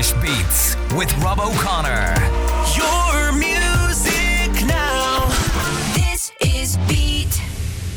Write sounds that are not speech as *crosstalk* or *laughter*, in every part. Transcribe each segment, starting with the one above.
Irish Beats with Rob O'Connor. Your music now. This is Beat.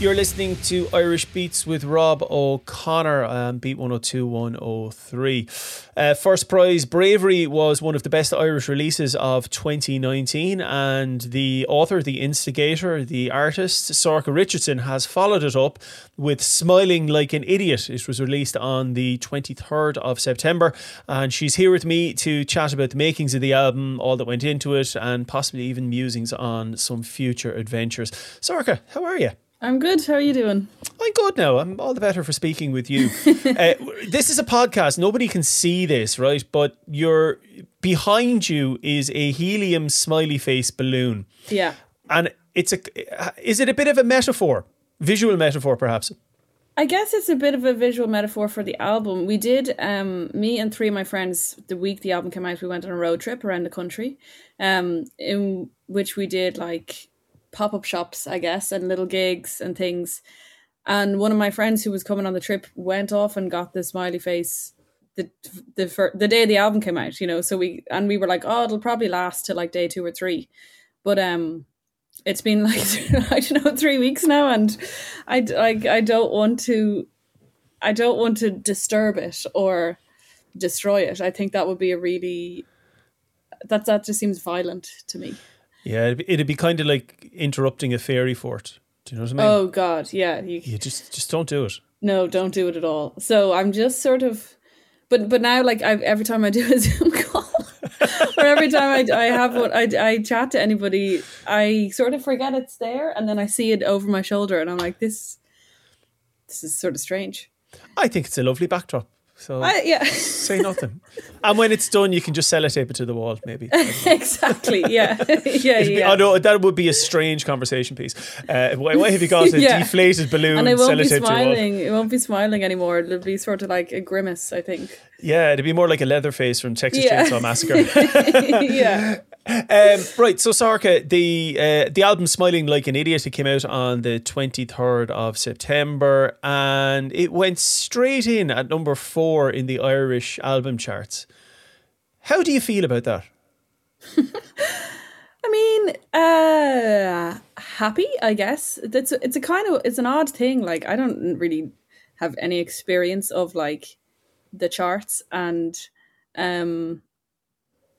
You're listening to Irish Beats with Rob O'Connor and Beat 102 103. Uh, first prize Bravery was one of the best Irish releases of 2019, and the author, the instigator, the artist, Sorcha Richardson, has followed it up with Smiling Like an Idiot. It was released on the 23rd of September, and she's here with me to chat about the makings of the album, all that went into it, and possibly even musings on some future adventures. Sorcha, how are you? I'm good. How are you doing? I'm good now. I'm all the better for speaking with you. *laughs* uh, this is a podcast. Nobody can see this, right? But you're behind you is a helium smiley face balloon, Yeah. and it's a. Is it a bit of a metaphor, visual metaphor, perhaps? I guess it's a bit of a visual metaphor for the album. We did, um, me and three of my friends, the week the album came out, we went on a road trip around the country, um, in which we did like pop up shops, I guess, and little gigs and things. And one of my friends who was coming on the trip went off and got the smiley face the the fir- the day the album came out, you know. So we and we were like, oh, it'll probably last till like day two or three, but um, it's been *laughs* like I don't know three weeks now, and I like I don't want to, I don't want to disturb it or destroy it. I think that would be a really that that just seems violent to me. Yeah, it'd be, it'd be kind of like interrupting a fairy fort. Do you know what I mean? Oh God, yeah, you, You just just don't do it. no, don't do it at all. So I'm just sort of, but but now like I every time I do a *laughs* Zoom call. or every time I, I have what I, I chat to anybody, I sort of forget it's there, and then I see it over my shoulder, and I'm like, this, this is sort of strange. I think it's a lovely backdrop. So I, yeah, *laughs* say nothing. and when it's done, you can just sellotape it to the wall, maybe. *laughs* exactly. Yeah, *laughs* yeah, be- yeah. I know that would be a strange conversation piece. Uh, why, why have you got a Yeah. deflated balloon and I won't be smiling. It won't be smiling anymore. It'll be sort of like a grimace, I think. Yeah, it'd be more like a leather face from Texas Yeah. Chainsaw Massacre. yeah. Um, right, so Sorcha, the uh, the album "Smiling Like an Idiot" it came out on the twenty third of September, and it went straight in at number four in the Irish album charts. How do you feel about that? *laughs* I mean, uh happy, I guess. That's it's a kind of it's an odd thing. Like I don't really have any experience of like the charts and um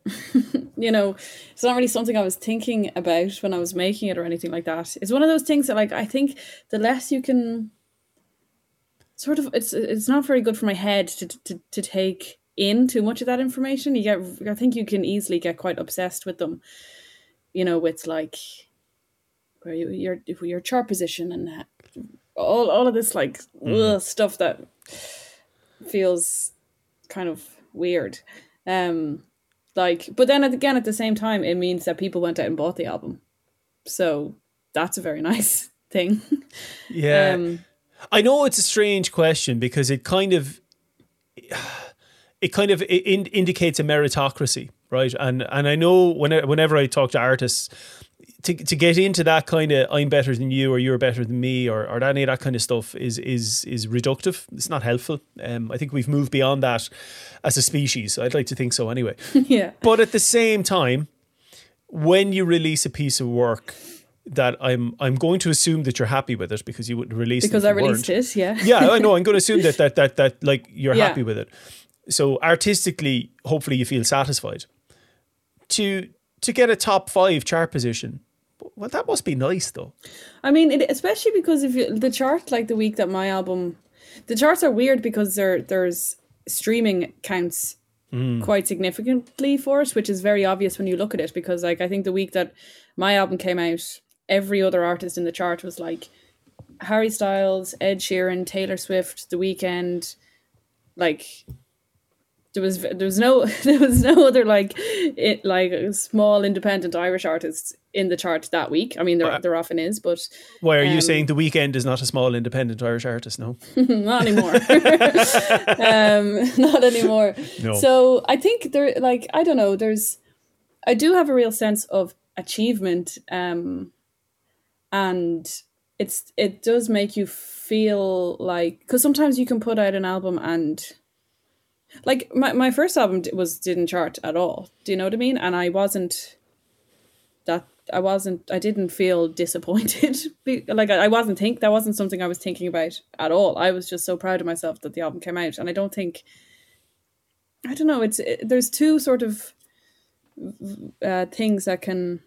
*laughs* you know, it's not really something I was thinking about when I was making it or anything like that. It's one of those things that like I think the less you can sort of it's it's not very good for my head to to, to take in too much of that information. You get I think you can easily get quite obsessed with them you know, with like where you, your your chart position and that, all all of this like ugh, stuff that feels kind of weird. Um, like, but then again, at the same time, it means that people went out and bought the album, so that's a very *laughs* nice thing. Yeah, Um, I know it's a strange question because it kind of it kind of it in, indicates a meritocracy, right? And and I know when, whenever I talk to artists, to to get into that kind of I'm better than you or you're better than me or or any of that kind of stuff is is is reductive. It's not helpful. Um, I think we've moved beyond that as a species. I'd like to think so anyway. *laughs* yeah, But at the same time, when you release a piece of work that I'm I'm going to assume that you're happy with it because you wouldn't release it because I released weren't. it. Yeah, Yeah, I know. I'm going to assume that that that that like you're Yeah. happy with it. So artistically, hopefully, you feel satisfied. To to get a top five chart position, well, that must be nice, though. I mean, it, especially because if you the chart like the week that my album, the charts are weird because there there's streaming counts hmm. quite significantly for it, which is very obvious when you look at it. Because like I think the week that my album came out, every other artist in the chart was like Harry Styles, Ed Sheeran, Taylor Swift, The Weeknd, like. There was there was no *laughs* there was no other like it like small independent Irish artists in the chart that week. I mean there there often is, but Why are you Um, saying the Weeknd is not a small independent Irish artist? No, *laughs* not anymore. *laughs* um, not anymore. No. So I think there, like, I don't know. There's, I do have a real sense of achievement, um, and it's it does make you feel like because sometimes you can put out an album and like my, my first album was didn't chart at all. Do you know what I mean? And I wasn't that I wasn't I didn't feel disappointed. *laughs* Like I, wasn't think that wasn't something I was thinking about at all. I was just so proud of myself that the album came out, and I don't think I don't know. It's it, there's two sort of uh, things that can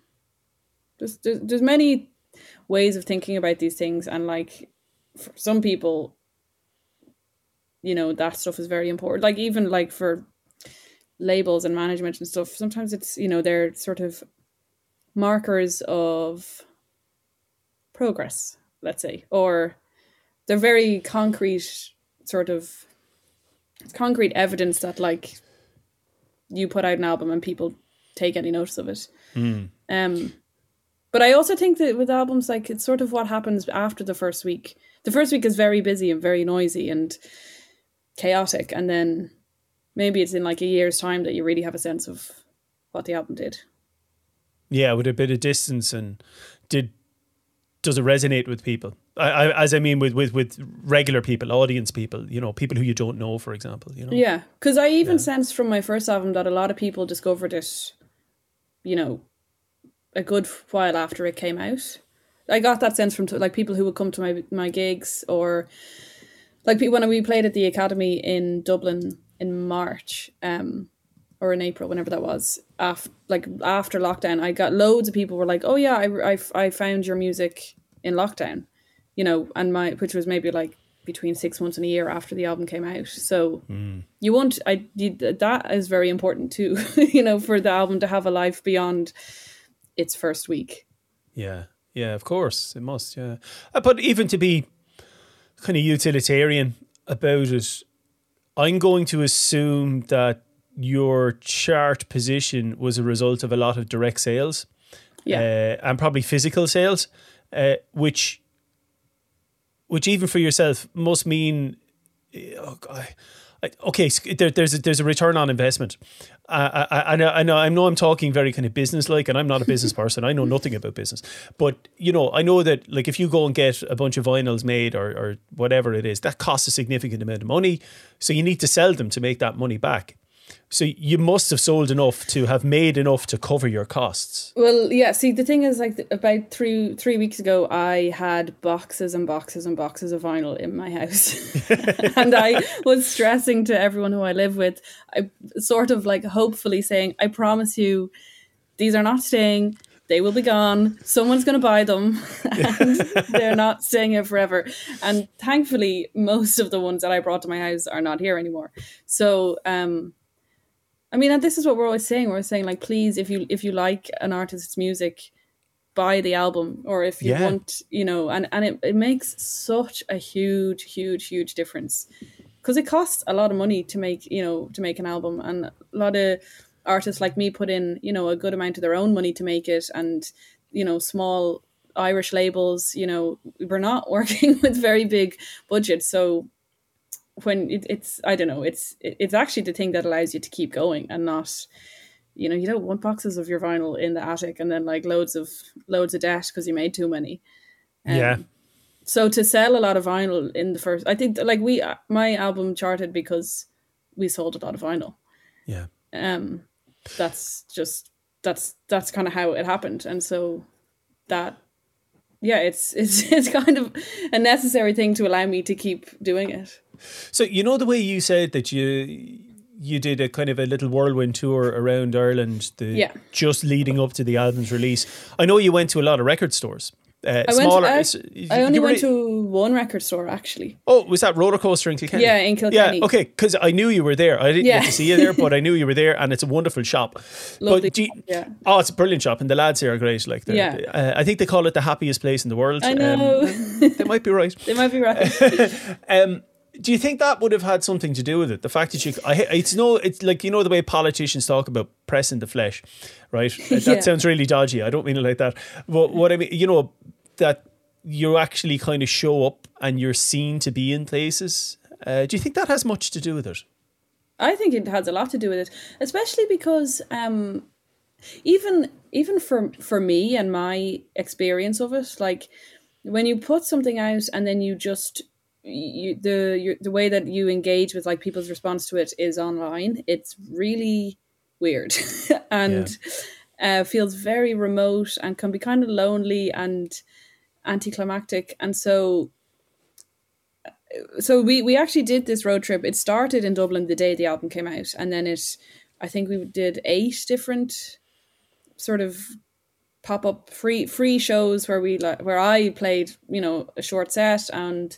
there's, there's there's many ways of thinking about these things, and like for some people, you know that stuff is very important. Like even like for labels and management and stuff, sometimes it's you know they're sort of markers of progress, let's say, or they're very concrete sort of concrete evidence that like you put out an album and people take any notice of it. Um, but I also think that with albums, like it's sort of what happens after the first week. The first week is very busy and very noisy and chaotic, and then maybe it's in like a year's time that you really have a sense of what the album did. Yeah, with a bit of distance and did does it resonate with people? I, I, as I mean, with, with with regular people, audience people, you know, people who you don't know, for example. You know, Yeah, because I even sensed from my first album that a lot of people discovered it, you know, a good while after it came out. I got that sense from like people who would come to my my gigs or like when we played at the Academy in Dublin in March, um, or in April, whenever that was. After like after lockdown, I got loads of people were like, "Oh yeah, I I, I found your music in lockdown," you know, and my which was maybe like between six months and a year after the album came out. So you want I that is very important too, *laughs* you know, for the album to have a life beyond its first week. Yeah, yeah, of course it must. Yeah, Uh, but even to be kind of utilitarian about it, I'm going to assume that your chart position was a result of a lot of direct sales, Yeah. uh, and probably physical sales, uh, which, which even for yourself must mean, oh, God, okay, there, there's a, there's a return on investment. Uh, I, I, know, I know, I know I'm talking very kind of business like, and I'm not a business *laughs* person. I know nothing about business, but you know, I know that like if you go and get a bunch of vinyls made or, or whatever it is, that costs a significant amount of money. So you need to sell them to make that money back. So you must have sold enough to have made enough to cover your costs. Well, yeah. See, the thing is, like, about three three weeks ago, I had boxes and boxes and boxes of vinyl in my house, *laughs* and I was stressing to everyone who I live with. I sort of like hopefully saying, "I promise you, these are not staying. They will be gone. Someone's going to buy them, *laughs* and they're not staying here forever." And thankfully, most of the ones that I brought to my house are not here anymore. So, um, I mean, and this is what we're always saying. We're saying like, please, if you if you like an artist's music, buy the album, or if you Yeah. want, you know, and and it, it makes such a huge, huge, huge difference. Because it costs a lot of money to make you know to make an album, and a lot of artists like me put in you know a good amount of their own money to make it, and you know small Irish labels, you know, we're not *laughs* working with very big budgets, so when it, it's I don't know it's it- it's actually the thing that allows you to keep going and not you know you don't want boxes of your vinyl in the attic and then like loads of loads of debt because you made too many Um, yeah. so to sell a lot of vinyl in the first I think like we my album charted because we sold a lot of vinyl Yeah. um that's just that's that's kind of how it happened and so that yeah it's *laughs* it's it's kind of a necessary thing to allow me to keep doing it So you know the way you said that you you did a kind of a little whirlwind tour around Ireland, the Yeah. just leading up to the album's release. I know you went to a lot of record stores. Uh, I went. smaller. I, s- I only went to one record store actually. Oh, was that Rollercoaster in Kilkenny? Yeah, in Kilkenny. Yeah, okay, because I knew you were there. I didn't Yeah. get to see you there, but I *laughs* knew you were there, and it's a wonderful shop. Lovely you- yeah. Oh, it's a brilliant shop, and the lads here are great. Like, Yeah. uh, I think they call it the happiest place in the world. I Um, know they might be right. *laughs* they might be right. *laughs* Um, do you think that would have had something to do with it? The fact that you, I, it's no, it's like you know the way politicians talk about pressing the flesh, right? Uh, That Yeah. sounds really dodgy. I don't mean it like that. But what I mean, you know, that you actually kind of show up and you're seen to be in places. Uh, do you think that has much to do with it? I think it has a lot to do with it, especially because um, even even for for me and my experience of it, like when you put something out and then you just you, the you, the way that you engage with like people's response to it is online. It's really weird *laughs* and uh, feels very remote and can be kind of lonely and anticlimactic. And so, so we we actually did this road trip. It started in Dublin the day the album came out, and then it, I think we did eight different sort of pop up free free shows where we like where I played you know a short set and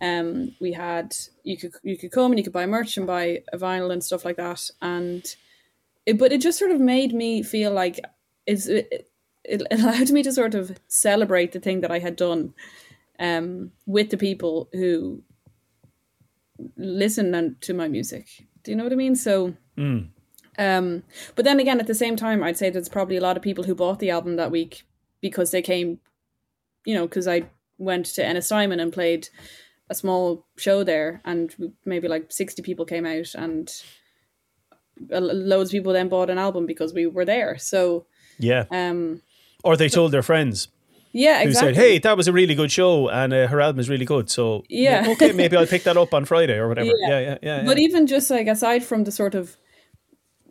um we had you could you could come and you could buy merch and buy a vinyl and stuff like that and it, but it just sort of made me feel like it's it, it *laughs* allowed me to sort of celebrate the thing that I had done um with the people who listen and- to my music do you know what I mean so um, but then again, at the same time, I'd say there's probably a lot of people who bought the album that week because they came, you know, because I went to Ennistymon and played a small show there, and maybe like 60 people came out, and loads of people then bought an album because we were there. So, Yeah. um, Or they told their friends yeah, who said, "Hey, that was a really good show, and uh, her album is really good." So Yeah. okay, maybe I'll pick that up on Friday or whatever. Yeah. Yeah, yeah, yeah. But yeah. even just like aside from the sort of,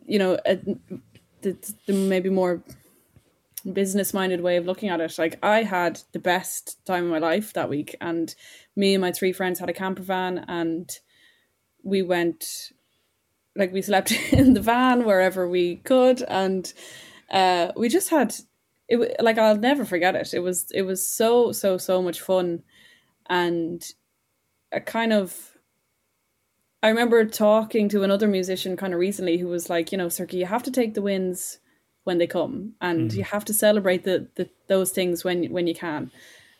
you know, uh, the, the maybe more business minded way of looking at it, like I had the best time of my life that week, and me and my three friends had a camper van, and we went, like we slept *laughs* in the van wherever we could, and uh, we just had it. Like I'll never forget it. It was it was so so so much fun, and a kind of I remember talking to another musician kind of recently who was like, you know, Cirque, you have to take the wins when they come, and mm-hmm. you have to celebrate the, the those things when when you can.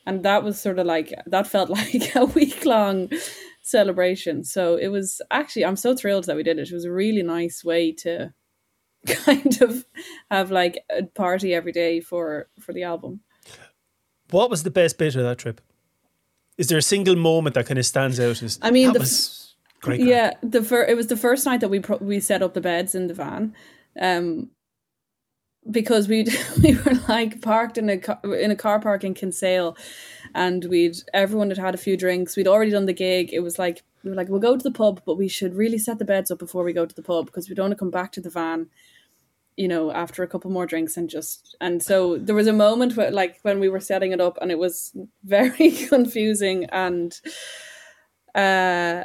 And that was sort of like that felt *laughs* like a week long celebration. So it was actually I'm so thrilled that we did it. It was a really nice way to *laughs* kind of have like a party every day for for the album. what was the best bit of that trip? Is there a single moment that kind of stands out? As, I mean, the- was great. crack. Yeah, the fir- it was the first night that we pro- we set up the beds in the van, um, because we *laughs* we were like parked in a car- in a car park in Kinsale, and we'd everyone had had a few drinks. We'd already done the gig. It was like we were like we'll go to the pub, but we should really set the beds up before we go to the pub because we don't want to come back to the van. You know, after a couple more drinks and just and so there was a moment where like when we were setting it up and it was *laughs* very confusing and uh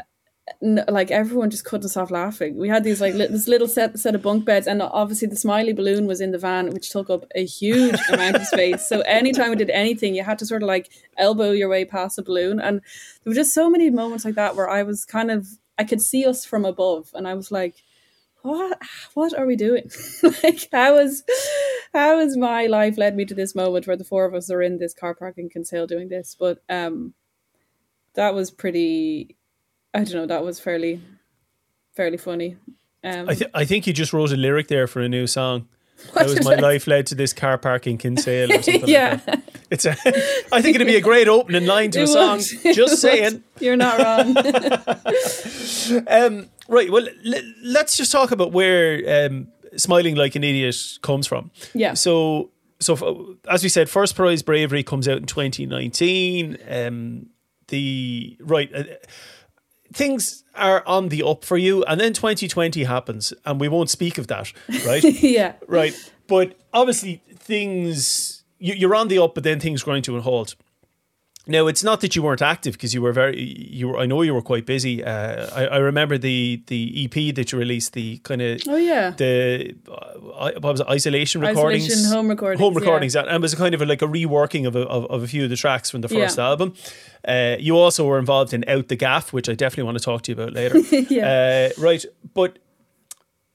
n- like everyone just couldn't stop laughing. We had these like li- this little set set of bunk beds, and obviously the smiley balloon was in the van, which took up a huge *laughs* amount of space. So anytime we did anything, you had to sort of like elbow your way past the balloon, and there were just so many moments like that where I was kind of I could see us from above, and I was like. What what are we doing? *laughs* like how is how has my life led me to this moment where the four of us are in this car park in Kinsale doing this? But um that was pretty I don't know, that was fairly fairly funny. Um, I, th- I think you just wrote a lyric there for a new song. *laughs* What That was my I- life led to this car park in Kinsale or *laughs* something yeah, like that. It's a, I think it'd be a great opening line to *laughs* a song. Just saying. You're not wrong. *laughs* *laughs* Um, right. Well, l- let's just talk about where um, "Smiling Like an Idiot" comes from. Yeah. So, so f- as we said, First Prize Bravery comes out in 2019. Um, the right uh, things are on the up for you, and then 2020 happens, and we won't speak of that. Right. yeah. right. But obviously, things you're on the up, but then things grind to a halt. Now it's not that you weren't active because you were very you were I know you were quite busy. Uh, I, I remember the the EP that you released, the kind of Oh yeah. the uh, what was it, isolation recordings, Isolation home recordings, home yeah. recordings, and it was a kind of a, like a reworking of a, of, of a few of the tracks from the first Yeah. album. Uh, you also were involved in Out the Gaff, which I definitely want to talk to you about later. *laughs* Yeah. uh, right, but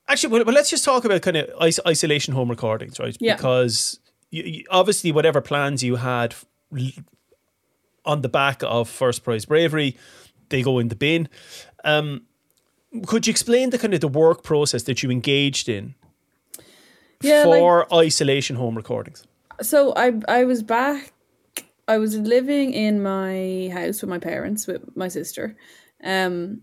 actually, well, well, let's just talk about kind of is- isolation home recordings, right? Yeah. Because you, you, obviously, whatever plans you had on the back of First Prize Bravery, they go in the bin. Um, could you explain the kind of the work process that you engaged in Yeah, like- for isolation home recordings? So I I was back. I was living in my house with my parents with my sister. Um,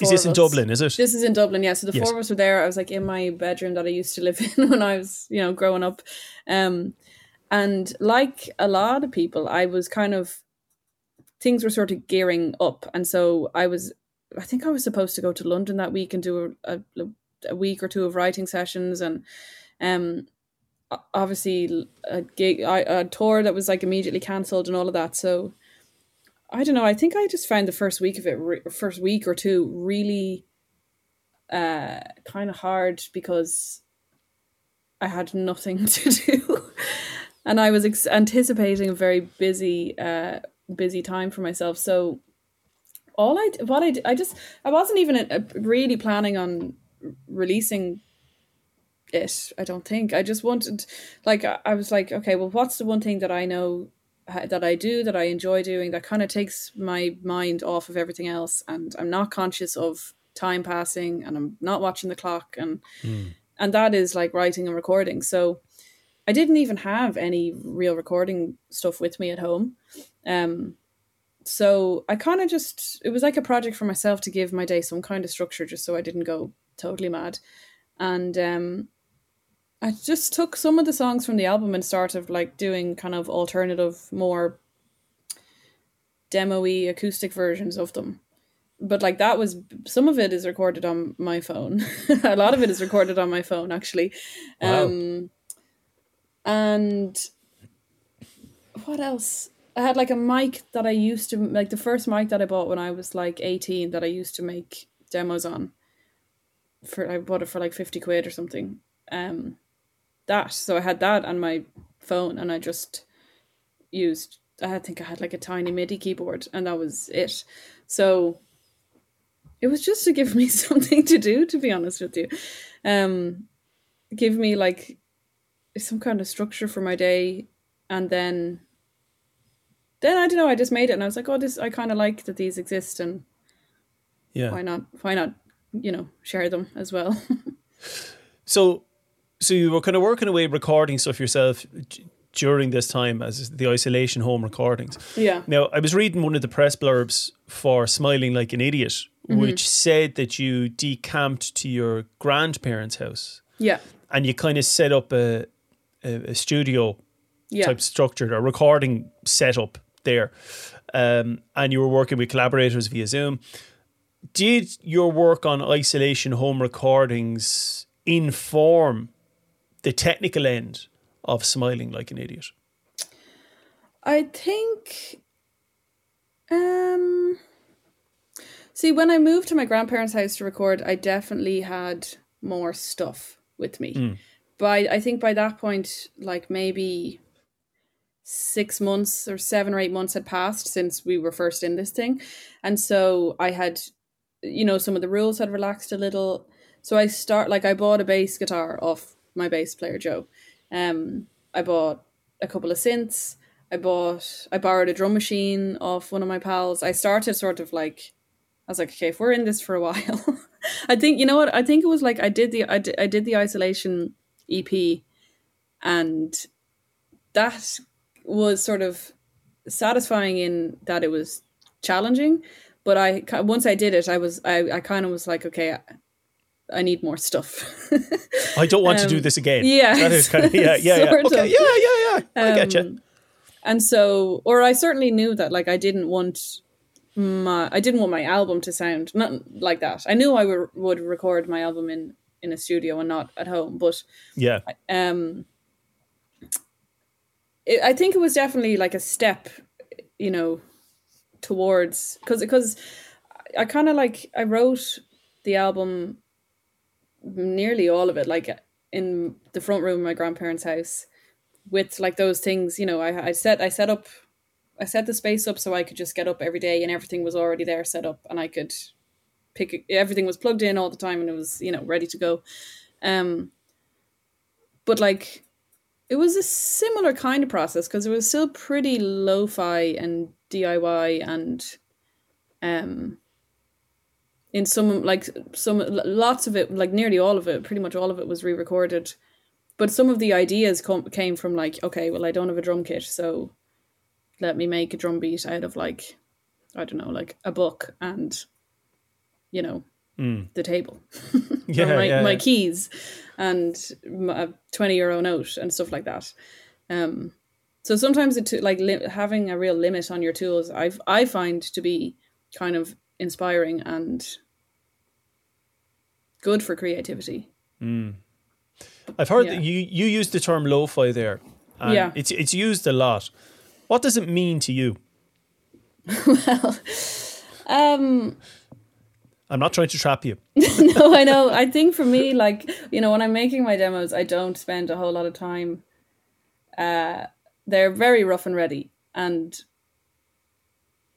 Is this in us. Dublin? Is it? This is in Dublin, yeah. So the Yes. four of us were there. I was like in my bedroom that I used to live *laughs* in when I was, you know, growing up. Um, and like a lot of people, I was kind of things were sort of gearing up, and so I was. I think I was supposed to go to London that week and do a, a, a week or two of writing sessions, and um, obviously a gig, I- a tour that was like immediately cancelled and all of that. So I don't know. I think I just found the first week of it, re- first week or two, really uh, kind of hard because I had nothing *laughs* to do, and I was ex- anticipating a very busy, uh, busy time for myself. So all I what I, I just I wasn't even uh really planning on releasing it. I don't think I just wanted like I I was like okay, well, what's the one thing that I know that I do that I enjoy doing that kind of takes my mind off of everything else, and I'm not conscious of time passing, and I'm not watching the clock, and and that is like writing and recording. So I didn't even have any real recording stuff with me at home. Um, so I kind of just it was like a project for myself to give my day some kind of structure, just so I didn't go totally mad. And um, I just took some of the songs from the album and started like doing kind of alternative, more demo-y acoustic versions of them. But like that was some of it is recorded on my phone. *laughs* a lot of it is recorded on my phone actually. Wow. Um and what else? I had like a mic that I used to like the first mic that I bought when I was like 18 that I used to make demos on. For I bought it for like 50 quid or something. Um that so I had that on my phone and I just used I think I had like a tiny MIDI keyboard and that was it. So it was just to give *laughs* me something to do to be honest with you. Um give me like some kind of structure for my day and then then I don't know, I just made it and I was like, oh this I kinda like that these exist and Yeah. why not why not, you know, share them as well. *laughs* So, so you were kind of working away recording stuff yourself during this time as the isolation home recordings. yeah. Now, I was reading one of the press blurbs for Smiling Like an Idiot, Mm-hmm. which said that you decamped to your grandparents' house Yeah. and you kind of set up a, a, a studio Yeah. type structure, a recording setup there. Um, and you were working with collaborators via Zoom. Did your work on isolation home recordings inform the technical end of smiling like an idiot? I think um see when I moved to my grandparents' house to record, I definitely had more stuff with me. By I think by that point, like maybe six months or seven or eight months had passed since we were first in this thing. And so I had you know, some of the rules had relaxed a little. So I start like I bought a bass guitar off my bass player Joe. Um I bought a couple of synths. I bought I borrowed a drum machine off one of my pals. I started sort of like I was like, okay, if we're in this for a *laughs* while, I think you know what I think it was like I did the I did, I did the isolation EP, and that was sort of satisfying in that it was challenging, but I once I did it, I was I I kind of was like, okay, I, I need more stuff. I don't want to do Um, this again. yeah, That is kind of, yeah, *laughs* yeah, yeah. Okay, yeah, yeah, yeah. I get you. Um, and so or i certainly knew that like i didn't want my i didn't want my album to sound not like that i knew i would, would record my album in in a studio and not at home but Yeah. um it, i think it was definitely like a step you know towards because because i kind of like i wrote the album nearly all of it like in the front room of my grandparents house with like those things you know i i set i set up i set the space up so i could just get up every day and everything was already there set up and i could pick everything was plugged in all the time and it was you know ready to go. Um but like it was a similar kind of process because it was still pretty lo-fi and diy and um in some like some lots of it like nearly all of it pretty much all of it was re-recorded. But some of the ideas com- came from like okay well i don't have a drum kit so let me make a drum beat out of like i don't know like a book and you know the table *laughs* Yeah, my, yeah, my yeah. keys and a 20 euro note and stuff like that um So sometimes it like li- having a real limit on your tools, I I find to be kind of inspiring and good for creativity. I've heard Yeah. that you you used the term lo-fi there. and Yeah. it's it's used a lot. What does it mean to you? *laughs* Well, um, I'm not trying to trap you. *laughs* no, I know. I think for me, like you know, when I'm making my demos, I don't spend a whole lot of time. Uh, they're very rough and ready, and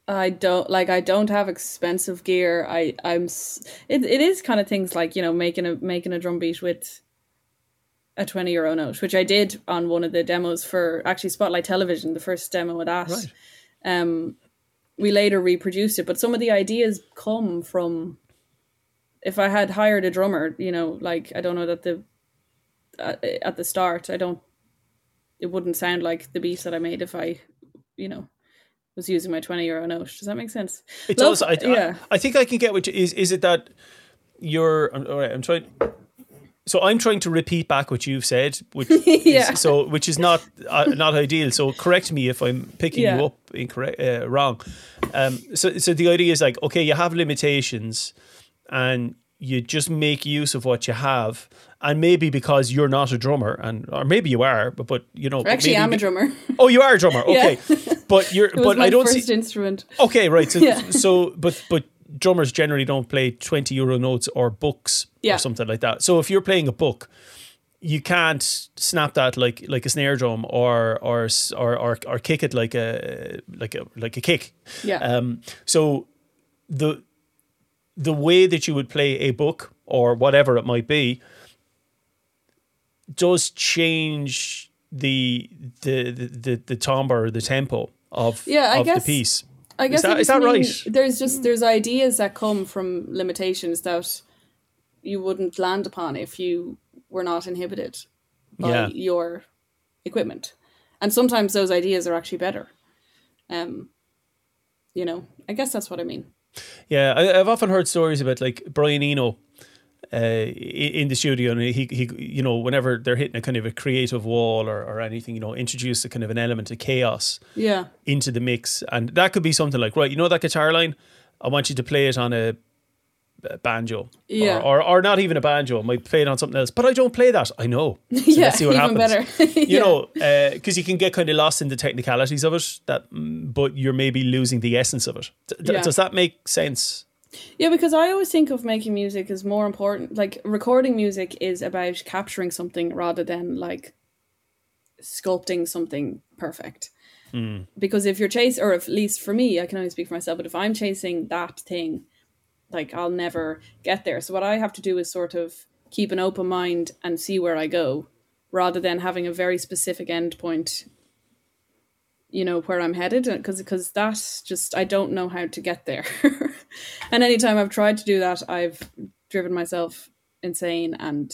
I don't like. I don't have expensive gear. I I'm. It it is kind of things like you know making a making a drum beat with a twenty euro note, which I did on one of the demos for actually Spotlight Television, the first demo of that. Right. Um, we later reproduced it, but some of the ideas come from if I had hired a drummer, you know, like I don't know that the at, at the start, I don't. It wouldn't sound like the beat that I made if I, you know, was using my twenty euro note. Does that make sense? It Love- does. I, yeah. I, I think I can get what you, is. Is it that you're? All right, I'm trying. So I'm trying to repeat back what you've said, which *laughs* Yeah. is, so which is not uh, not ideal. So correct me if I'm picking Yeah. you up incorrect, uh, wrong. Um, so so the idea is like okay, you have limitations, and you just make use of what you have, and maybe because you're not a drummer, and or maybe you are, but but you know, Actually, maybe I'm a drummer. *laughs* Oh, you are a drummer. Okay, but you're *laughs* but I don't first see. instrument. Okay, right. So, *laughs* Yeah. so but but drummers generally don't play twenty euro notes or books Yeah. or something like that. So if you're playing a book, you can't snap that like like a snare drum or or or or, or kick it like a like a like a kick. Yeah. Um. So the the way that you would play a book or whatever it might be does change the the the the, the timbre or the tempo of Yeah, I of guess- the piece. I guess that- I is that right? There's just there's ideas that come from limitations that you wouldn't land upon if you were not inhibited by Yeah. your equipment, and sometimes those ideas are actually better. Um, you know, I guess that's what I mean. Yeah, I, I've often heard stories about like Brian Eno uh, in the studio, and he he you know whenever they're hitting a kind of a creative wall or, or anything, you know, introduce a kind of an element of chaos Yeah, into the mix, and that could be something like right, you know that guitar line, I want you to play it on a banjo, Yeah. or, or or not even a banjo, I might play it on something else, but I don't play that. I know. *laughs* So yeah, let's see what even happens. better. *laughs* You Yeah. know, because you can get kind of lost in the technicalities of it, that, mm, but you're maybe losing the essence of it. D- Yeah. Does that make sense? Yeah, because I always think of making music as more important. Like recording music is about capturing something rather than like sculpting something perfect. Because if you're chasing, or at least for me, I can only speak for myself, but if I'm chasing that thing, like I'll never get there. So what I have to do is sort of keep an open mind and see where I go, rather than having a very specific end point. You know where I'm headed, because because that's just I don't know how to get there. *laughs* and anytime I've tried to do that, I've driven myself insane and,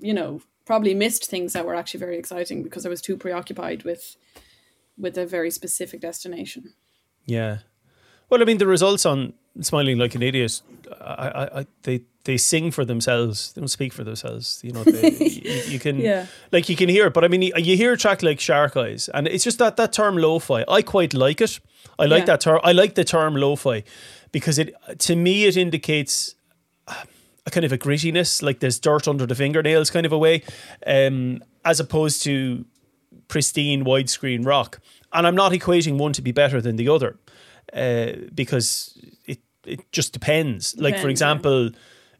you know, probably missed things that were actually very exciting because I was too preoccupied with with a very specific destination. Yeah. Well, I mean, the results on "Smiling Like an Idiot," I, I, I, they they sing for themselves. They don't speak for themselves. You know, they, *laughs* you, you can Yeah. like you can hear it, but I mean, you, you hear a track like "Shark Eyes," and it's just that that term "lo-fi." I quite like it. I like Yeah. that term. I like the term "lo-fi" because it to me it indicates a kind of a grittiness, like there's dirt under the fingernails, kind of a way, um, as opposed to pristine widescreen rock. And I'm not equating one to be better than the other, uh, because it it just depends. Like for Depends, yeah. example,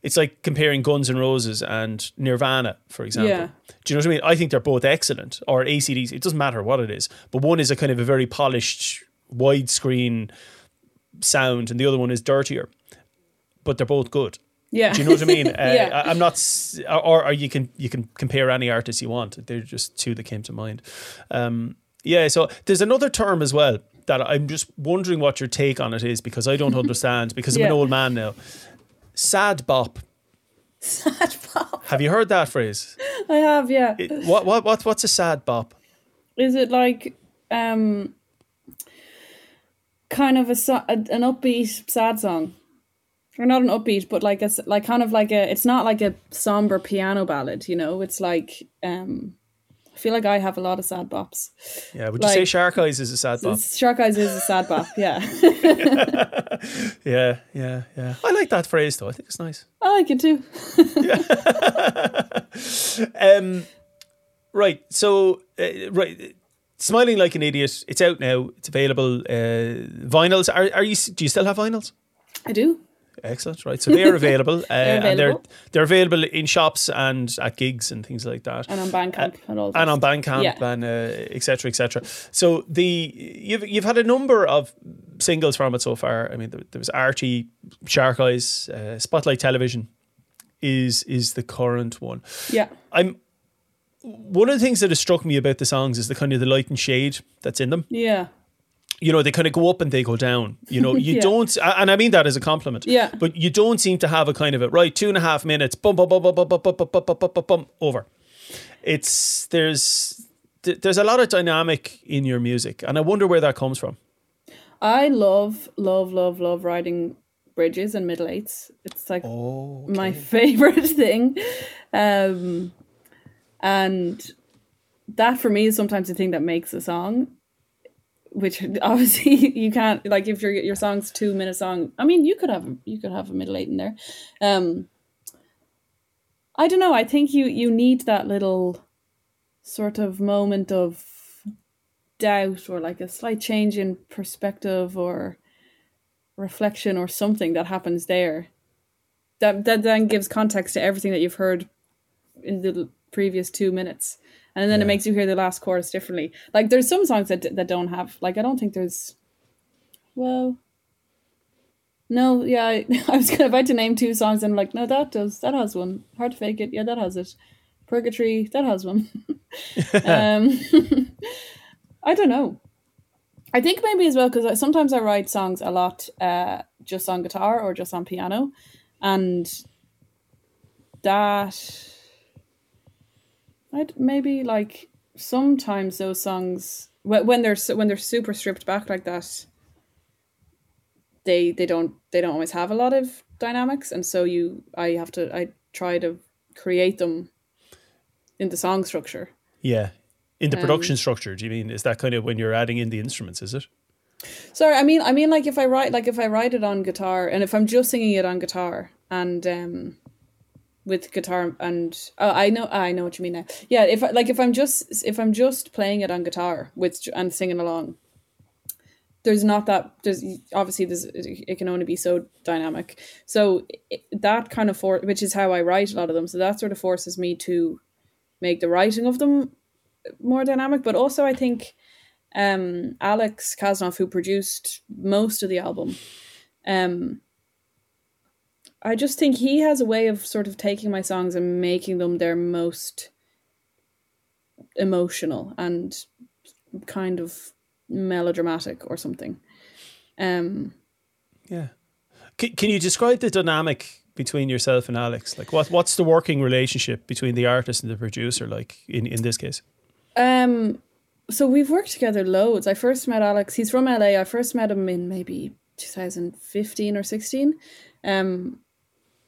it's like comparing Guns N' Roses and Nirvana, for example. Yeah. Do you know what I mean? I think they're both excellent, or AC/DC. It doesn't matter what it is, but one is a kind of a very polished widescreen sound, and the other one is dirtier. But they're both good. Yeah. Do you know what I mean? *laughs* Uh, Yeah. I, I'm not, or, or you can you can compare any artist you want. They're just two that came to mind. Um, yeah. So there's another term as well that I'm just wondering what your take on it is because I don't *laughs* understand because I'm an old man now. Sad bop. Sad bop. Have you heard that phrase? I have, yeah. It- what what what what's a sad bop? Is it like um kind of a, an upbeat sad song? Or not an upbeat, but like a like kind of like a it's not like a somber piano ballad, you know? It's like um feel like I have a lot of sad bops. Yeah, would you say Shark Eyes is a sad bop? *laughs* Shark Eyes is a sad bop, *laughs* yeah. Yeah, yeah, yeah. I like that phrase though. I think it's nice. I like it too. *laughs* Um, right. So, uh, right. Smiling like an idiot. It's out now. It's available. Uh, vinyls. Are, are you? Do you still have vinyls? I do. Excellent. Right. So they are available. *laughs* Uh, And they're available. they're available in shops and at gigs and things like that. And on Bandcamp and all that. and on Bandcamp Yeah. and uh, et cetera, et cetera. So the you've you've had a number of singles from it so far. I mean, there, there was Archie, Shark Eyes, uh, Spotlight Television is is the current one. Yeah. I'm one of the things that has struck me about the songs is the kind of the light and shade that's in them. Yeah. You know, they kind of go up and they go down. You know, you Yeah. don't, and I mean that as a compliment. Yeah. But you don't seem to have a kind of a right two and a half minutes. Bum bum bum bum bum bum bum bum bum bum bum bum over. It's there's there's a lot of dynamic in your music, and I wonder where that comes from. I love, love, love, love riding bridges and middle eights. It's like Oh, my favorite thing. Um, and that for me is sometimes the thing that makes a song. Which *laughs* obviously you can't like if your your song's two minute song. I mean, you could have you could have a middle eight in there. Um, I don't know. I think you you need that little sort of moment of doubt or like a slight change in perspective or reflection or something that happens there that that then gives context to everything that you've heard in the previous two minutes and then it makes you hear the last chorus differently. Like there's some songs that that don't have like i don't think there's well no yeah i, *laughs* I was about to name two songs and I'm like no that does that has one. Hard to fake it. Yeah that has it. Purgatory that has one. *laughs* Um *laughs* i don't know. I think maybe as well because sometimes I write songs a lot uh, just on guitar or just on piano, and that I'd maybe like sometimes those songs wh- when they're when they're super stripped back like that, they they don't they don't always have a lot of dynamics, and so you I have to I try to create them in the song structure. Yeah, in the Um, production structure. Do you mean is that kind of when you're adding in the instruments? Is it? Sorry, I mean, I mean, like if I write, like if I write it on guitar, and if I'm just singing it on guitar, and um, with guitar, and oh, I know, I know what you mean now. Yeah, if like if I'm just if I'm just playing it on guitar with and singing along, there's not that. There's obviously there's it can only be so dynamic. So it, that kind of for which is how I write a lot of them. So that sort of forces me to make the writing of them more dynamic. But also, I think um, Alex Casnoff, who produced most of the album, um, I just think he has a way of sort of taking my songs and making them their most emotional and kind of melodramatic or something. Um, Yeah. Can, can you describe the dynamic between yourself and Alex? Like, what what's the working relationship between the artist and the producer? Like in in this case. Um, so we've worked together loads. I first met Alex. He's from LA. I first met him in maybe 2015 or 16. Um,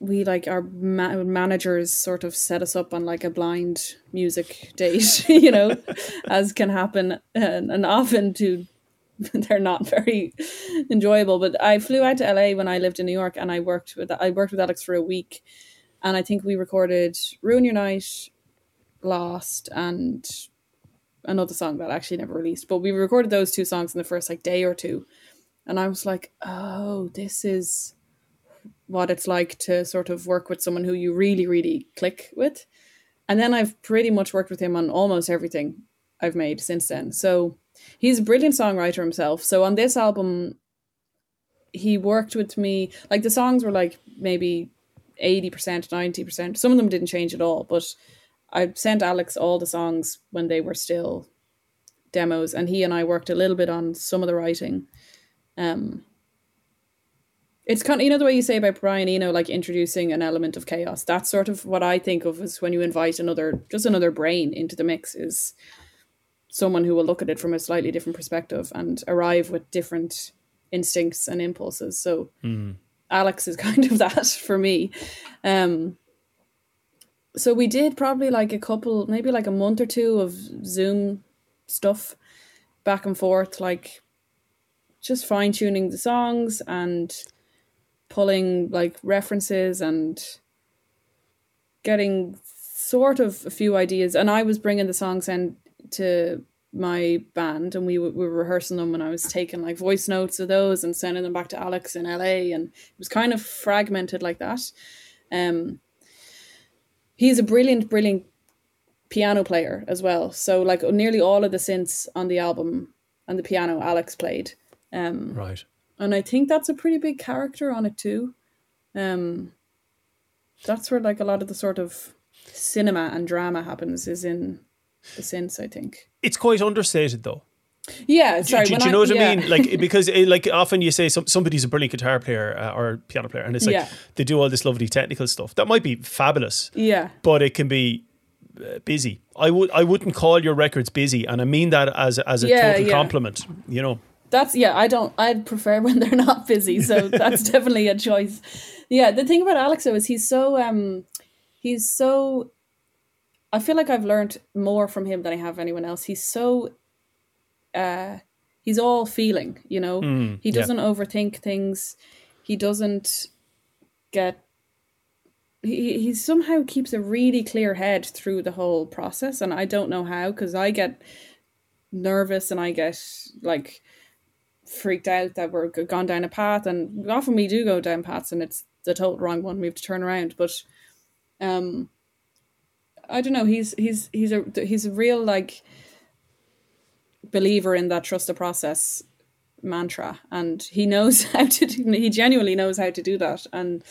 we like our ma- managers sort of set us up on like a blind music date, *laughs* you know, *laughs* as can happen, and, and often to *laughs* they're not very enjoyable. But I flew out to LA when I lived in New York, and I worked with I worked with Alex for a week, and I think we recorded "Ruin Your Night," "Lost," and another song that I actually never released. But we recorded those two songs in the first like day or two, and I was like, "Oh, this is what it's like to sort of work with someone who you really, really click with." And then I've pretty much worked with him on almost everything I've made since then. So he's a brilliant songwriter himself. So on this album, he worked with me. Like the songs were like maybe eighty percent, ninety percent. Some of them didn't change at all, but I sent Alex all the songs when they were still demos, and he and I worked a little bit on some of the writing. Um, it's kind of you know the way you say about Brian Eno, like introducing an element of chaos. That's sort of what I think of as when you invite another, just another brain into the mix. Is someone who will look at it from a slightly different perspective and arrive with different instincts and impulses. So Alex is *laughs* kind of that for me. Um, so we did probably like a couple, maybe like a month or two of Zoom stuff back and forth, like just fine tuning the songs and pulling like references and getting sort of a few ideas. And I was bringing the songs in to my band and we, w- we were rehearsing them and I was taking like voice notes of those and sending them back to Alex in LA and it was kind of fragmented like that. Um, he's a brilliant, brilliant piano player as well. So like nearly all of the synths on the album and the piano Alex played. Um, Right. And I think that's a pretty big character on it too. Um, that's where like a lot of the sort of cinema and drama happens is in the sense I think. It's quite understated though. Yeah, sorry. do, do when you know what I mean? Like *laughs* because it, like often you say some, somebody's a brilliant guitar player uh, or piano player, and it's like Yeah. they do all this lovely technical stuff that might be fabulous, yeah, but it can be uh, busy. I would I wouldn't call your records busy, and I mean that as as a Yeah, total yeah. compliment. You know, that's yeah. I don't. I'd prefer *laughs* when they're not busy. So that's *laughs* definitely a choice. Yeah, the thing about Alex though is he's so um, he's so. I feel like I've learned more from him than I have anyone else. He's so. Uh, he's all feeling. You know, he Mm, yeah. doesn't overthink things. He doesn't get. He he somehow keeps a really clear head through the whole process, and I don't know how because I get nervous and I get like freaked out that we're gone down a path and often we do go down paths and it's the total wrong one we have to turn around but um i don't know he's he's he's a he's a real like believer in that trust the process mantra and he knows *laughs* how to do he genuinely knows how to do that and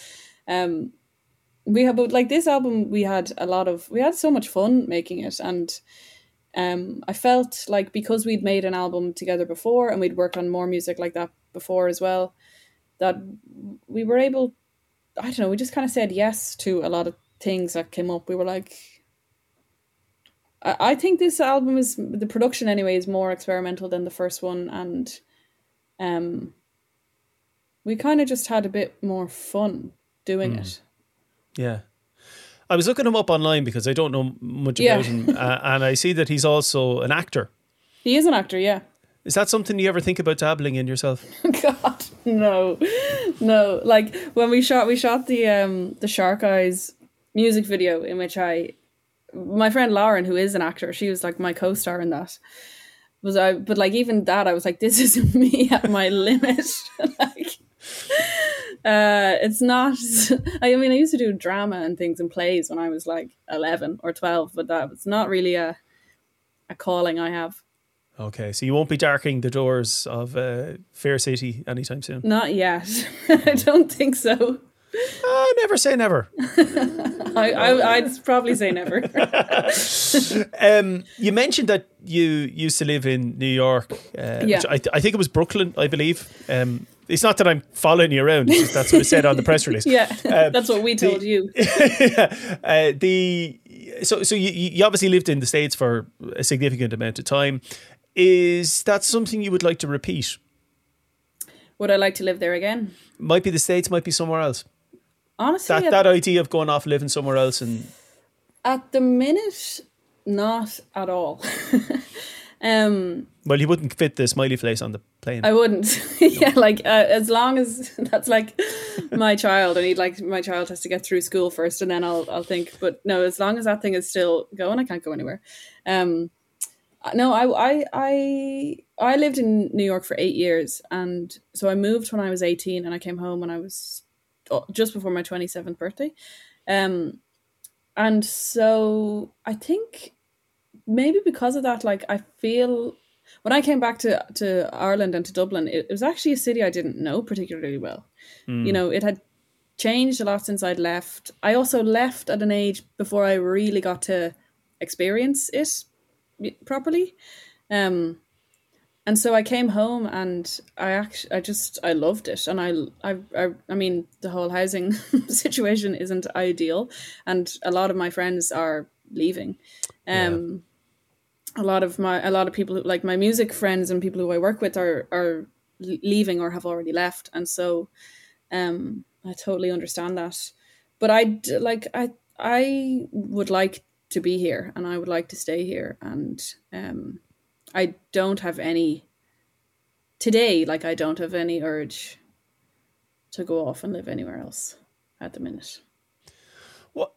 um we have but like this album we had a lot of we had so much fun making it and um, I felt like because we'd made an album together before and we'd worked on more music like that before as well, that we were able, I don't know, we just kind of said yes to a lot of things that came up. We were like, I, I think this album is, the production anyway, is more experimental than the first one. And um, we kind of just had a bit more fun doing it. yeah. I was looking him up online because I don't know much Yeah. about him, *laughs* uh, and I see that he's also an actor. He is an actor, yeah. Is that something you ever think about dabbling in yourself? *laughs* God, no, no. Like when we shot, we shot the um the Shark Eyes music video in which I, my friend Lauren, who is an actor, she was like my co-star in that. Was I? But like even that, I was like, this is *laughs* me at my limit. like, uh, it's not. *laughs* I mean, I used to do drama and things and plays when I was like eleven or twelve, but that was not really a a calling I have. Okay, so you won't be darkening the doors of uh, Fair City anytime soon. Not yet. *laughs* I don't think so. Uh, never say never. *laughs* I, I I'd probably say never. Um, you mentioned that you used to live in New York. Uh, Yeah. I, I think it was Brooklyn, I believe. Um, it's not that I'm following you around. Just that's what it said on the press release. *laughs* yeah, Um, that's what we told the- you. *laughs* uh, the so so you, you obviously lived in the states for a significant amount of time. Is that something you would like to repeat? Would I like to live there again? Might be the states, might be somewhere else. Honestly, That at, that idea of going off living somewhere else and at the minute, not at all. *laughs* um, well, you wouldn't fit the smiley face on the plane. I wouldn't. *laughs* yeah, like uh, as long as *laughs* that's like my child, I need like my child has to get through school first, and then I'll I'll think. But no, as long as that thing is still going, I can't go anywhere. Um, no, I I I I lived in New York for eight years, and so I moved when I was eighteen, and I came home when I was oh, just before my twenty seventh birthday. Um, and so I think maybe because of that, like I feel when I came back to to Ireland and to Dublin, it, it was actually a city I didn't know particularly well. You know, it had changed a lot since I'd left. I also left at an age before I really got to experience it properly. Um, and so I came home and I actually, I just, I loved it. And I, I, I, I mean, the whole housing *laughs* situation isn't ideal. And a lot of my friends are leaving. Um, a lot of my, a lot of people who, like my music friends and people who I work with are, are leaving or have already left. And so, um, I totally understand that. But I, like, I, I would like to be here and I would like to stay here and um I don't have any today like I don't have any urge to go off and live anywhere else at the minute. What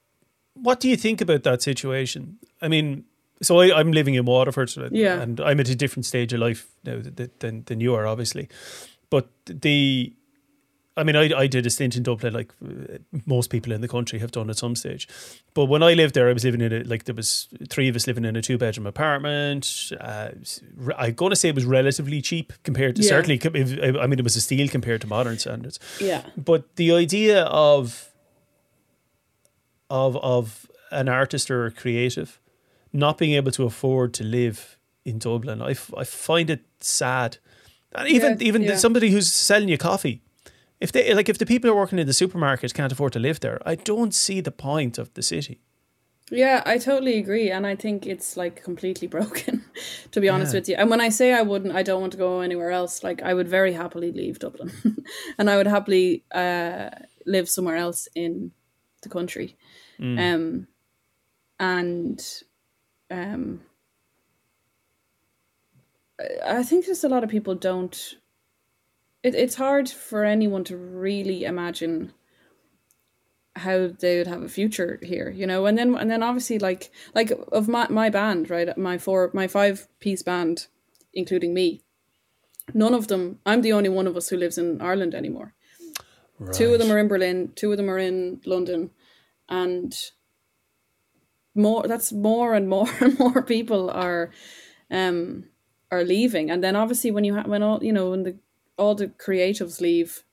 What do you think about that situation? I mean, so I, I'm living in Waterford, so- Yeah. and I'm at a different stage of life now th- th- than than you are, obviously. But the, I mean, I I did a stint in Dublin, like uh, most people in the country have done at some stage. But when I lived there, I was living in a like there was three of us living in a two bedroom apartment. Uh, I'm going to say it was relatively cheap compared to Yeah. certainly. I mean, it was a steal compared to modern standards. Yeah. But the idea of of of an artist or a creative not being able to afford to live in Dublin, I, f- I find it sad. And even Yeah, even yeah. somebody who's selling you coffee, if they like if the people who are working in the supermarkets can't afford to live there, I don't see the point of the city. Yeah, I totally agree, and I think it's like completely *laughs* broken, to be honest Yeah. with you. And when I say I wouldn't, I don't want to go anywhere else. Like I would very happily leave Dublin, *laughs* and I would happily uh, live somewhere else in the country. Um, and um, I- think just a lot of people don't. It, it's hard for anyone to really imagine how they would have a future here, you know, and then and then obviously like like of my my band, right, my four my five piece band, including me, none of them. I'm the only one of us who lives in Ireland anymore. Two of them are in Berlin, two of them are in London, and more. That's more and more *laughs* and more people are, um, are leaving, and then obviously when you ha- when all you know when the all the creatives leave,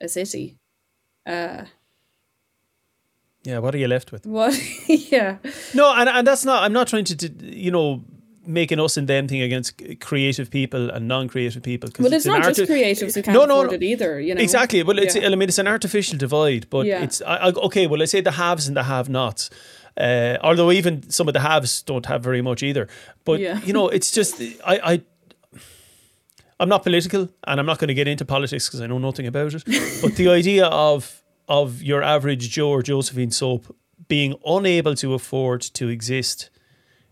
a city, uh, Yeah, what are you left with? what? *laughs* yeah, No, and and that's not. I'm not trying to, d- you know, make an us and them thing against creative people and non-creative people. but it's, an not just arti- creatives who can't No, no, afford no. it either. You know Exactly. Well, it's Yeah. I mean it's an artificial divide, but Yeah. it's I, I, okay. Well, I say the haves and the have-nots. Uh, although even some of the haves don't have very much either. But Yeah. you know, it's just I, I I'm not political, and I'm not going to get into politics because I know nothing about it. *laughs* but the idea of of your average Joe or Josephine soap being unable to afford to exist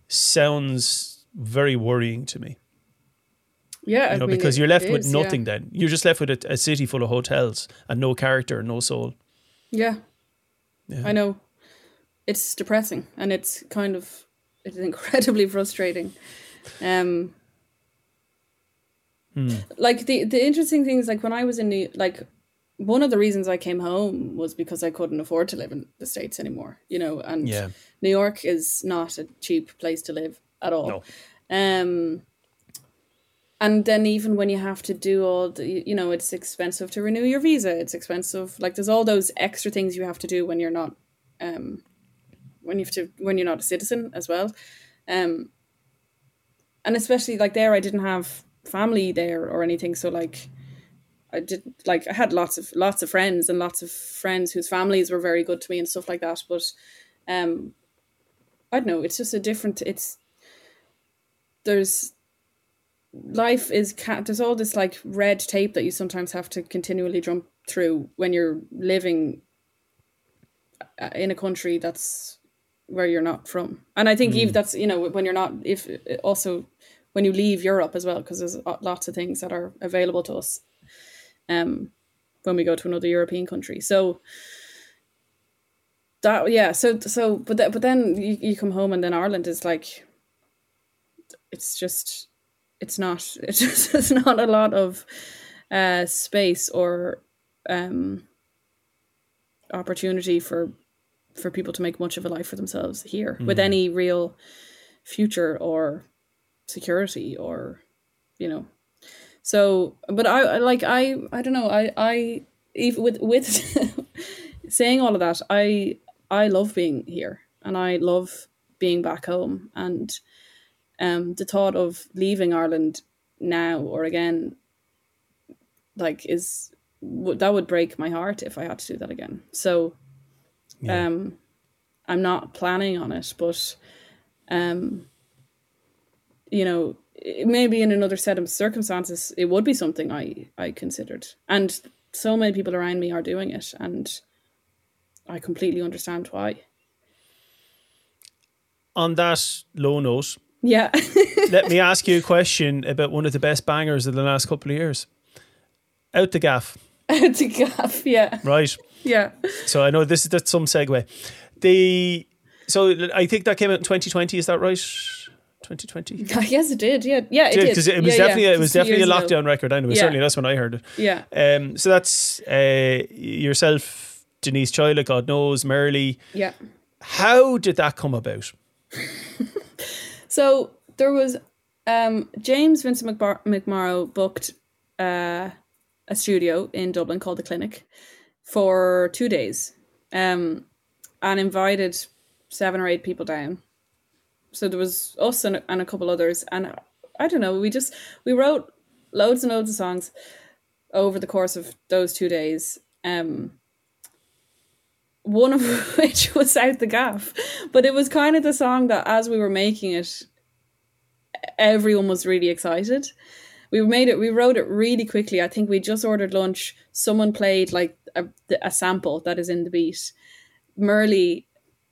sounds very worrying to me yeah, you know, I mean, because you're left it with is, yeah. nothing. Then you're just left with a, a city full of hotels and no character, and no soul. Yeah. Yeah. I know. It's depressing and it's kind of it's *laughs* incredibly frustrating. Um Hmm. like the the interesting thing is like when I was in New like one of the reasons I came home was because I couldn't afford to live in the States anymore, you know, and Yeah. New York is not a cheap place to live at all. No. Um and then even when you have to do all the you know it's expensive to renew your visa it's expensive like there's all those extra things you have to do when you're not um when you have to when you're not a citizen as well. Um and especially like there I didn't have family there or anything so like I did like I had lots of lots of friends and lots of friends whose families were very good to me and stuff like that but um I don't know it's just a different it's there's life is ca- there's all this like red tape that you sometimes have to continually jump through when you're living uh, in a country that's where you're not from. And i think even that's you know when you're not if also when you leave europe as well because there's lots of things that are available to us um when we go to another european country. So that yeah so so but th- but then you, you come home and then ireland is like it's just it's not *laughs* it's just it's not a lot of uh space or um opportunity for for people to make much of a life for themselves here with any real future or security or you know. So but i I- like i i don't know. I i even with with *laughs* saying all of that i i love being here and i love being back home. And um the thought of leaving ireland now or again like is w- that would break my heart if i had to do that again. So um i'm not planning on it but um you know maybe in another set of circumstances it would be something i i considered and so many people around me are doing it and i completely understand why on that low note, Yeah. *laughs* let me ask you a question about one of the best bangers of the last couple of years. Out the gaff, *laughs* to gaff. Yeah. right? Yeah. So I know this is that's some segue. The so I think that came out in 2020. Is that right? 2020. Yes, it did. Yeah. Yeah, it did. Because it was Yeah, yeah. definitely it was definitely a years ago. lockdown record. Know. Yeah. Certainly that's when I heard it. Yeah. Um, so that's uh, yourself, Denise Chaila, God knows, MuRli. Yeah. How did that come about? *laughs* So there was um, James Vincent McMorrow booked uh, a studio in Dublin called the Clinic for two days, um, and invited seven or eight people down. So there was us and, and a couple others, and I don't know. We just we wrote loads and loads of songs over the course of those two days. Um, one of *laughs* which was Out the Gaff. But it was kind of the song that as we were making it, everyone was really excited. We made it, we wrote it really quickly. I think we just ordered lunch. Someone played like a, a sample that is in the beat. MuRli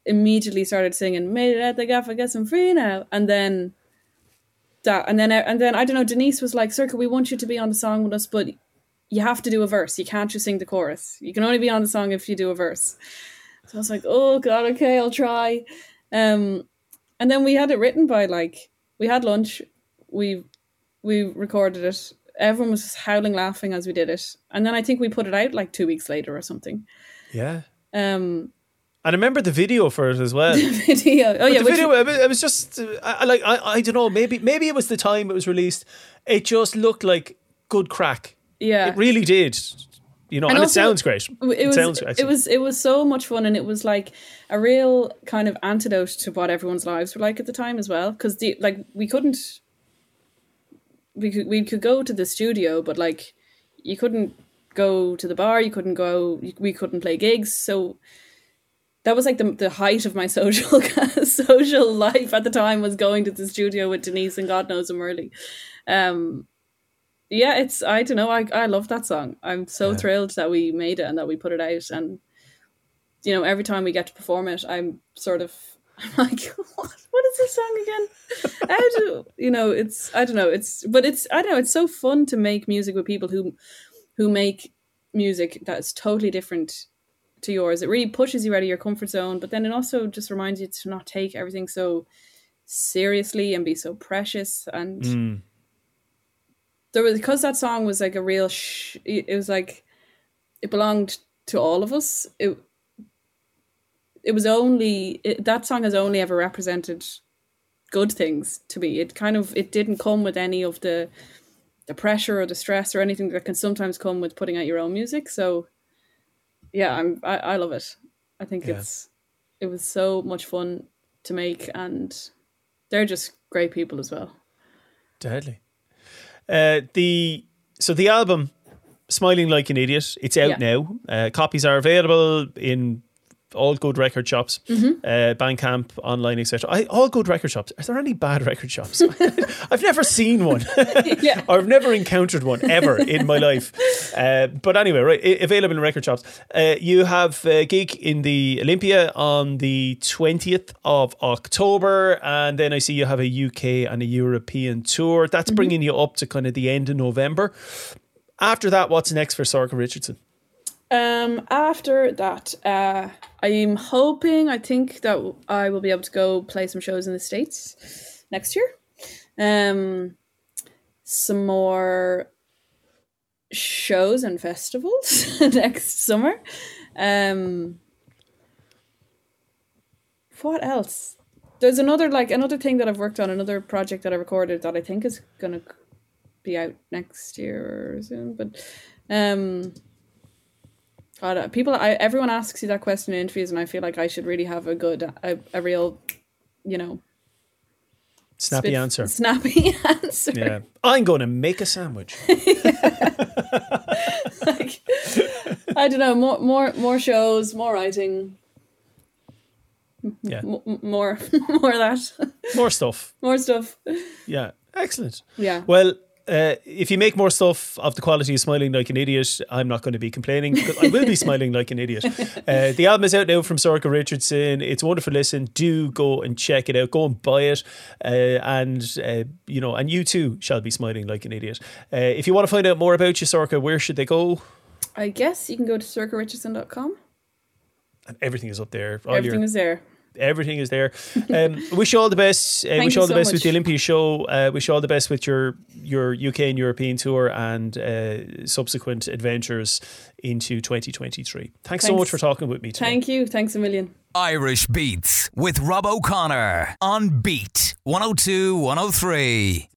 immediately started singing, Made it at the gaff, I guess I'm free now. And then that, and then, and then I don't know, Denise was like, Sorcha, we want you to be on the song with us, but you have to do a verse. You can't just sing the chorus. You can only be on the song if you do a verse. So I was like, oh god, okay, I'll try. Um, and then we had it written by like we had lunch, we we recorded it. Everyone was just howling laughing as we did it, and then I think we put it out like two weeks later or something. Yeah. Um, And I remember the video for it as well. *laughs* video. Oh yeah, the video, it was- it was just, I, like, I, I don't know, maybe, maybe it was the time it was released. It just looked like good crack. yeah. It really did. You know, and, And it sounds great. it was sounds it was it was so much fun and it was like a real kind of antidote to what everyone's lives were like at the time as well because the like we couldn't we could we could go to the studio but like you couldn't go to the bar you couldn't go we couldn't play gigs so that was like the the height of my *laughs* social social life at the time was going to the studio with Denise and God knows and MuRli. Um, yeah, it's I don't know. I I love that song. I'm so thrilled that we made it and that we put it out. And you know, every time we get to perform it, I'm sort of I'm like, *laughs* what? What is this song again? How do you know? It's I don't know. It's but it's I don't know. It's so fun to make music with people who who make music that's totally different to yours. It really pushes you out of your comfort zone, but then it also just reminds you to not take everything so seriously and be so precious and Mm. there was because that song was like a real sh- it was like it belonged to all of us it it was only it, that song has only ever represented good things to me it kind of it didn't come with any of the the pressure or the stress or anything that can sometimes come with putting out your own music so yeah i'm i, I love it i think Yeah. it's it was so much fun to make and they're just great people as well Deadly. Uh, the so the album "Smiling Like an Idiot" it's out Yeah. now. Uh, copies are available in all good record shops, Mm-hmm. uh, Bandcamp, online, etc. All good record shops. Are there any bad record shops? *laughs* I've never seen one, *laughs* yeah or I've never encountered one ever in my life. *laughs* Uh, but anyway, right, available in record shops. Uh, you have a gig in the Olympia on the twentieth of October, and then I see you have a UK and a European tour. That's bringing you up to kind of the end of November. After that, what's next for Sorcha Richardson? Um, after that, uh, I'm hoping, I think that I will be able to go play some shows in the States next year. Um, some more shows and festivals *laughs* next summer. Um, what else? There's another like another thing that I've worked on, another project that I recorded that I think is gonna be out next year or soon. But um, God, people, I, everyone asks you that question in interviews, and I feel like I should really have a good, a, a real, you know, Snappy spit- answer. snappy *laughs* answer. Yeah, I'm going to make a sandwich. *laughs* like, I don't know, more, more, more shows, more writing, Yeah, m- m- more, *laughs* more of that, more stuff. more stuff. Yeah, excellent. Yeah. Well, uh, if you make more stuff of the quality of Smiling Like an Idiot, I'm not going to be complaining because I will be *laughs* smiling like an idiot. Uh, the album is out now from Sorcha Richardson. It's a wonderful listen. Do go and check it out. Go and buy it. Uh, and, uh, you know, and you too shall be smiling like an idiot. Uh, if you want to find out more about you, Sorcha, where should they go? I guess you can go to sorcharichardson.com. And everything is up there. All Everything your- is there. Everything is there. Um, *laughs* wish you all the best. Uh, Thank wish you you all the so best with the. Olympia show. Uh, wish you all the best with your your UK and European tour and uh, subsequent adventures into 2023. Thanks, so much for talking with me today. Thank you. Thanks a million. Irish Beats with Rob O'Connor on Beat 102 103.